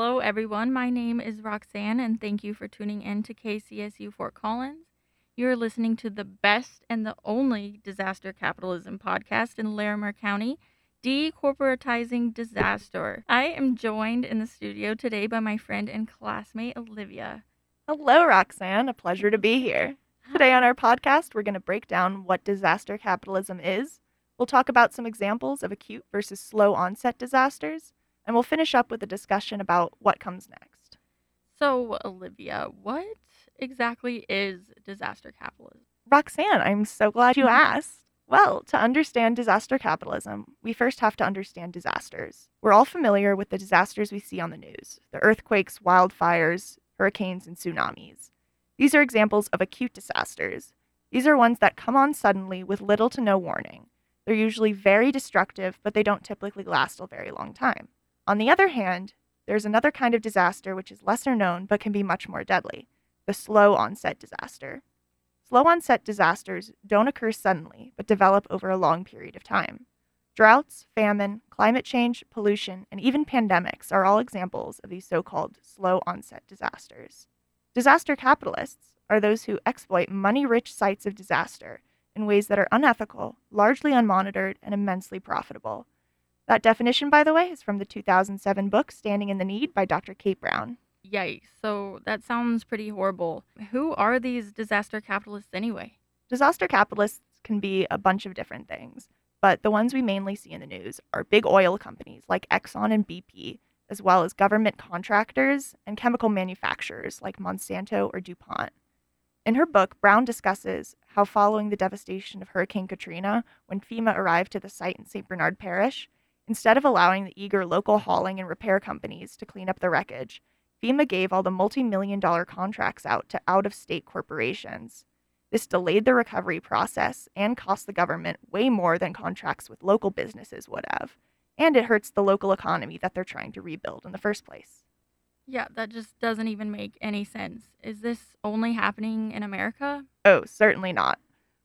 Hello, everyone. My name is Roxanne, and thank you for tuning in to KCSU Fort Collins. You're listening to the best and the only disaster capitalism podcast in Larimer County, Decorporatizing Disaster. I am joined in the studio today by my friend and classmate, Olivia. Hello, Roxanne. A pleasure to be here. Today on our podcast, we're going to break down what disaster capitalism is. We'll talk about some examples of acute versus slow onset disasters, and we'll finish up with a discussion about what comes next. So, Olivia, what exactly is disaster capitalism? Roxanne, I'm so glad you asked. Well, to understand disaster capitalism, we first have to understand disasters. We're all familiar with the disasters we see on the news the earthquakes, wildfires, hurricanes, and tsunamis. These are examples of acute disasters. These are ones that come on suddenly with little to no warning. They're usually very destructive, but they don't typically last a very long time. On the other hand, there's another kind of disaster which is lesser known but can be much more deadly the slow onset disaster. Slow onset disasters don't occur suddenly, but develop over a long period of time. Droughts, famine, climate change, pollution, and even pandemics are all examples of these so called slow onset disasters. Disaster capitalists are those who exploit money rich sites of disaster in ways that are unethical, largely unmonitored, and immensely profitable. That definition, by the way, is from the 2007 book Standing in the Need by Dr. Kate Browne. Yikes. So that sounds pretty horrible. Who are these disaster capitalists anyway? Disaster capitalists can be a bunch of different things, but the ones we mainly see in the news are big oil companies like Exxon and BP, as well as government contractors and chemical manufacturers like Monsanto or DuPont. In her book, Browne discusses how, following the devastation of Hurricane Katrina, when FEMA arrived to the site in St. Bernard Parish, Instead of allowing the eager local hauling and repair companies to clean up the wreckage, FEMA gave all the multi million dollar contracts out to out of state corporations. This delayed the recovery process and cost the government way more than contracts with local businesses would have. And it hurts the local economy that they're trying to rebuild in the first place. Yeah, that just doesn't even make any sense. Is this only happening in America? Oh, certainly not.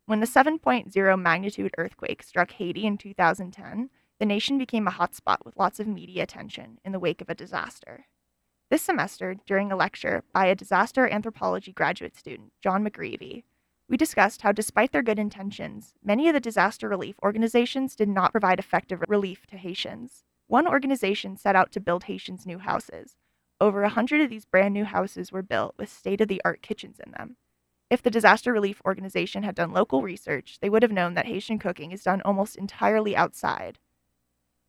When the 7.0 magnitude earthquake struck Haiti in 2010, the nation became a hotspot with lots of media attention in the wake of a disaster. This semester, during a lecture by a disaster anthropology graduate student, John McGreevy, we discussed how, despite their good intentions, many of the disaster relief organizations did not provide effective relief to Haitians. One organization set out to build Haitians new houses. Over a hundred of these brand new houses were built with state of the art kitchens in them. If the disaster relief organization had done local research, they would have known that Haitian cooking is done almost entirely outside,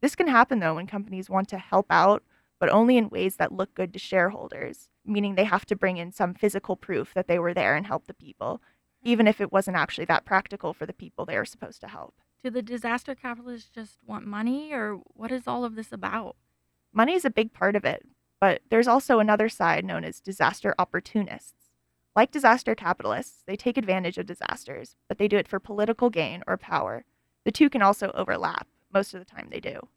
this can happen though when companies want to help out, but only in ways that look good to shareholders, meaning they have to bring in some physical proof that they were there and helped the people, even if it wasn't actually that practical for the people they were supposed to help. Do the disaster capitalists just want money, or what is all of this about? Money is a big part of it, but there's also another side known as disaster opportunists. Like disaster capitalists, they take advantage of disasters, but they do it for political gain or power. The two can also overlap. Most of the time, they do.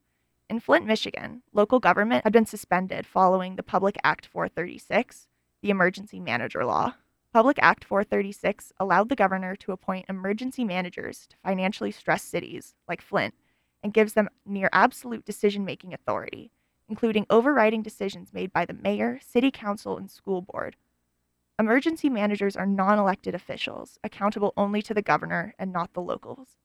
In Flint, Michigan, local government had been suspended following the Public Act 436, the emergency manager law. Public Act 436 allowed the governor to appoint emergency managers to financially stressed cities like Flint and gives them near absolute decision making authority, including overriding decisions made by the mayor, city council, and school board. Emergency managers are non elected officials, accountable only to the governor and not the locals.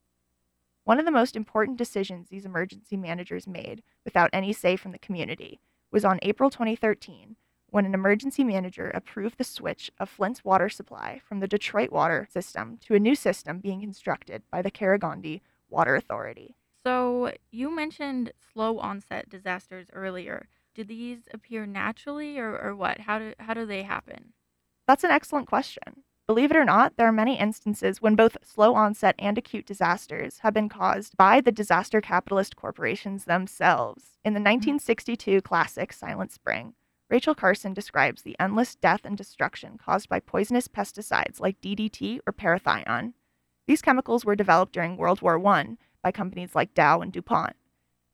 One of the most important decisions these emergency managers made, without any say from the community, was on April 2013 when an emergency manager approved the switch of Flint's water supply from the Detroit water system to a new system being constructed by the Karegnondi Water Authority. So, you mentioned slow onset disasters earlier. Do these appear naturally or, or what? How do, how do they happen? That's an excellent question. Believe it or not, there are many instances when both slow onset and acute disasters have been caused by the disaster capitalist corporations themselves. In the 1962 mm. classic Silent Spring, Rachel Carson describes the endless death and destruction caused by poisonous pesticides like DDT or parathion. These chemicals were developed during World War I by companies like Dow and DuPont.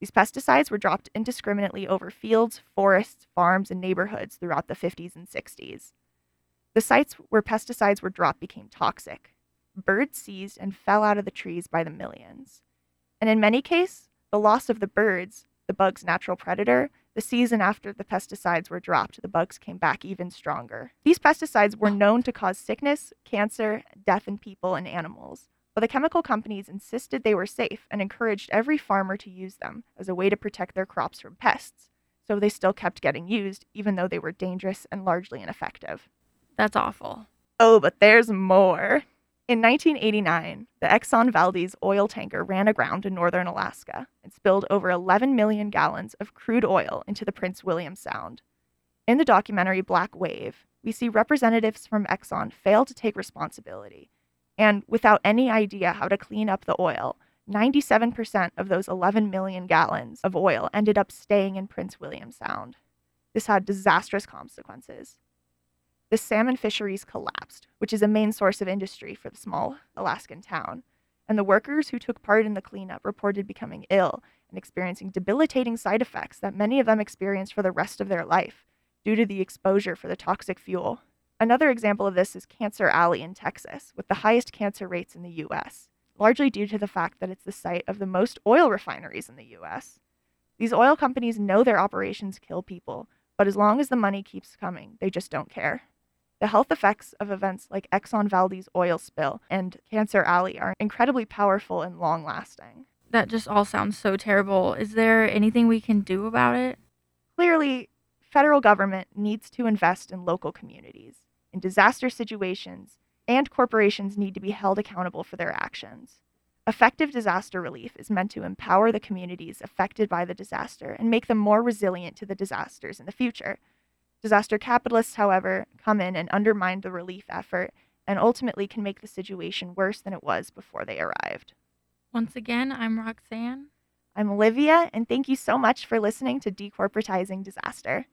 These pesticides were dropped indiscriminately over fields, forests, farms, and neighborhoods throughout the 50s and 60s. The sites where pesticides were dropped became toxic. Birds seized and fell out of the trees by the millions. And in many cases, the loss of the birds, the bug's natural predator, The season after the pesticides were dropped, the bugs came back even stronger. These pesticides were known to cause sickness, cancer, death in people and animals. But the chemical companies insisted they were safe and encouraged every farmer to use them as a way to protect their crops from pests. So they still kept getting used, even though they were dangerous and largely ineffective. That's awful. Oh, but there's more. In 1989, the Exxon Valdez oil tanker ran aground in northern Alaska and spilled over 11 million gallons of crude oil into the Prince William Sound. In the documentary Black Wave, we see representatives from Exxon fail to take responsibility. And without any idea how to clean up the oil, 97% of those 11 million gallons of oil ended up staying in Prince William Sound. This had disastrous consequences the salmon fisheries collapsed, which is a main source of industry for the small Alaskan town. And the workers who took part in the cleanup reported becoming ill and experiencing debilitating side effects that many of them experienced for the rest of their life due to the exposure for the toxic fuel. Another example of this is Cancer Alley in Texas, with the highest cancer rates in the US, largely due to the fact that it's the site of the most oil refineries in the US. These oil companies know their operations kill people, but as long as the money keeps coming, they just don't care. The health effects of events like Exxon Valdez oil spill and Cancer Alley are incredibly powerful and long lasting. That just all sounds so terrible. Is there anything we can do about it? Clearly, federal government needs to invest in local communities, in disaster situations, and corporations need to be held accountable for their actions. Effective disaster relief is meant to empower the communities affected by the disaster and make them more resilient to the disasters in the future. Disaster capitalists, however, come in and undermine the relief effort and ultimately can make the situation worse than it was before they arrived. Once again, I'm Roxanne. I'm Olivia, and thank you so much for listening to Decorporatizing Disaster.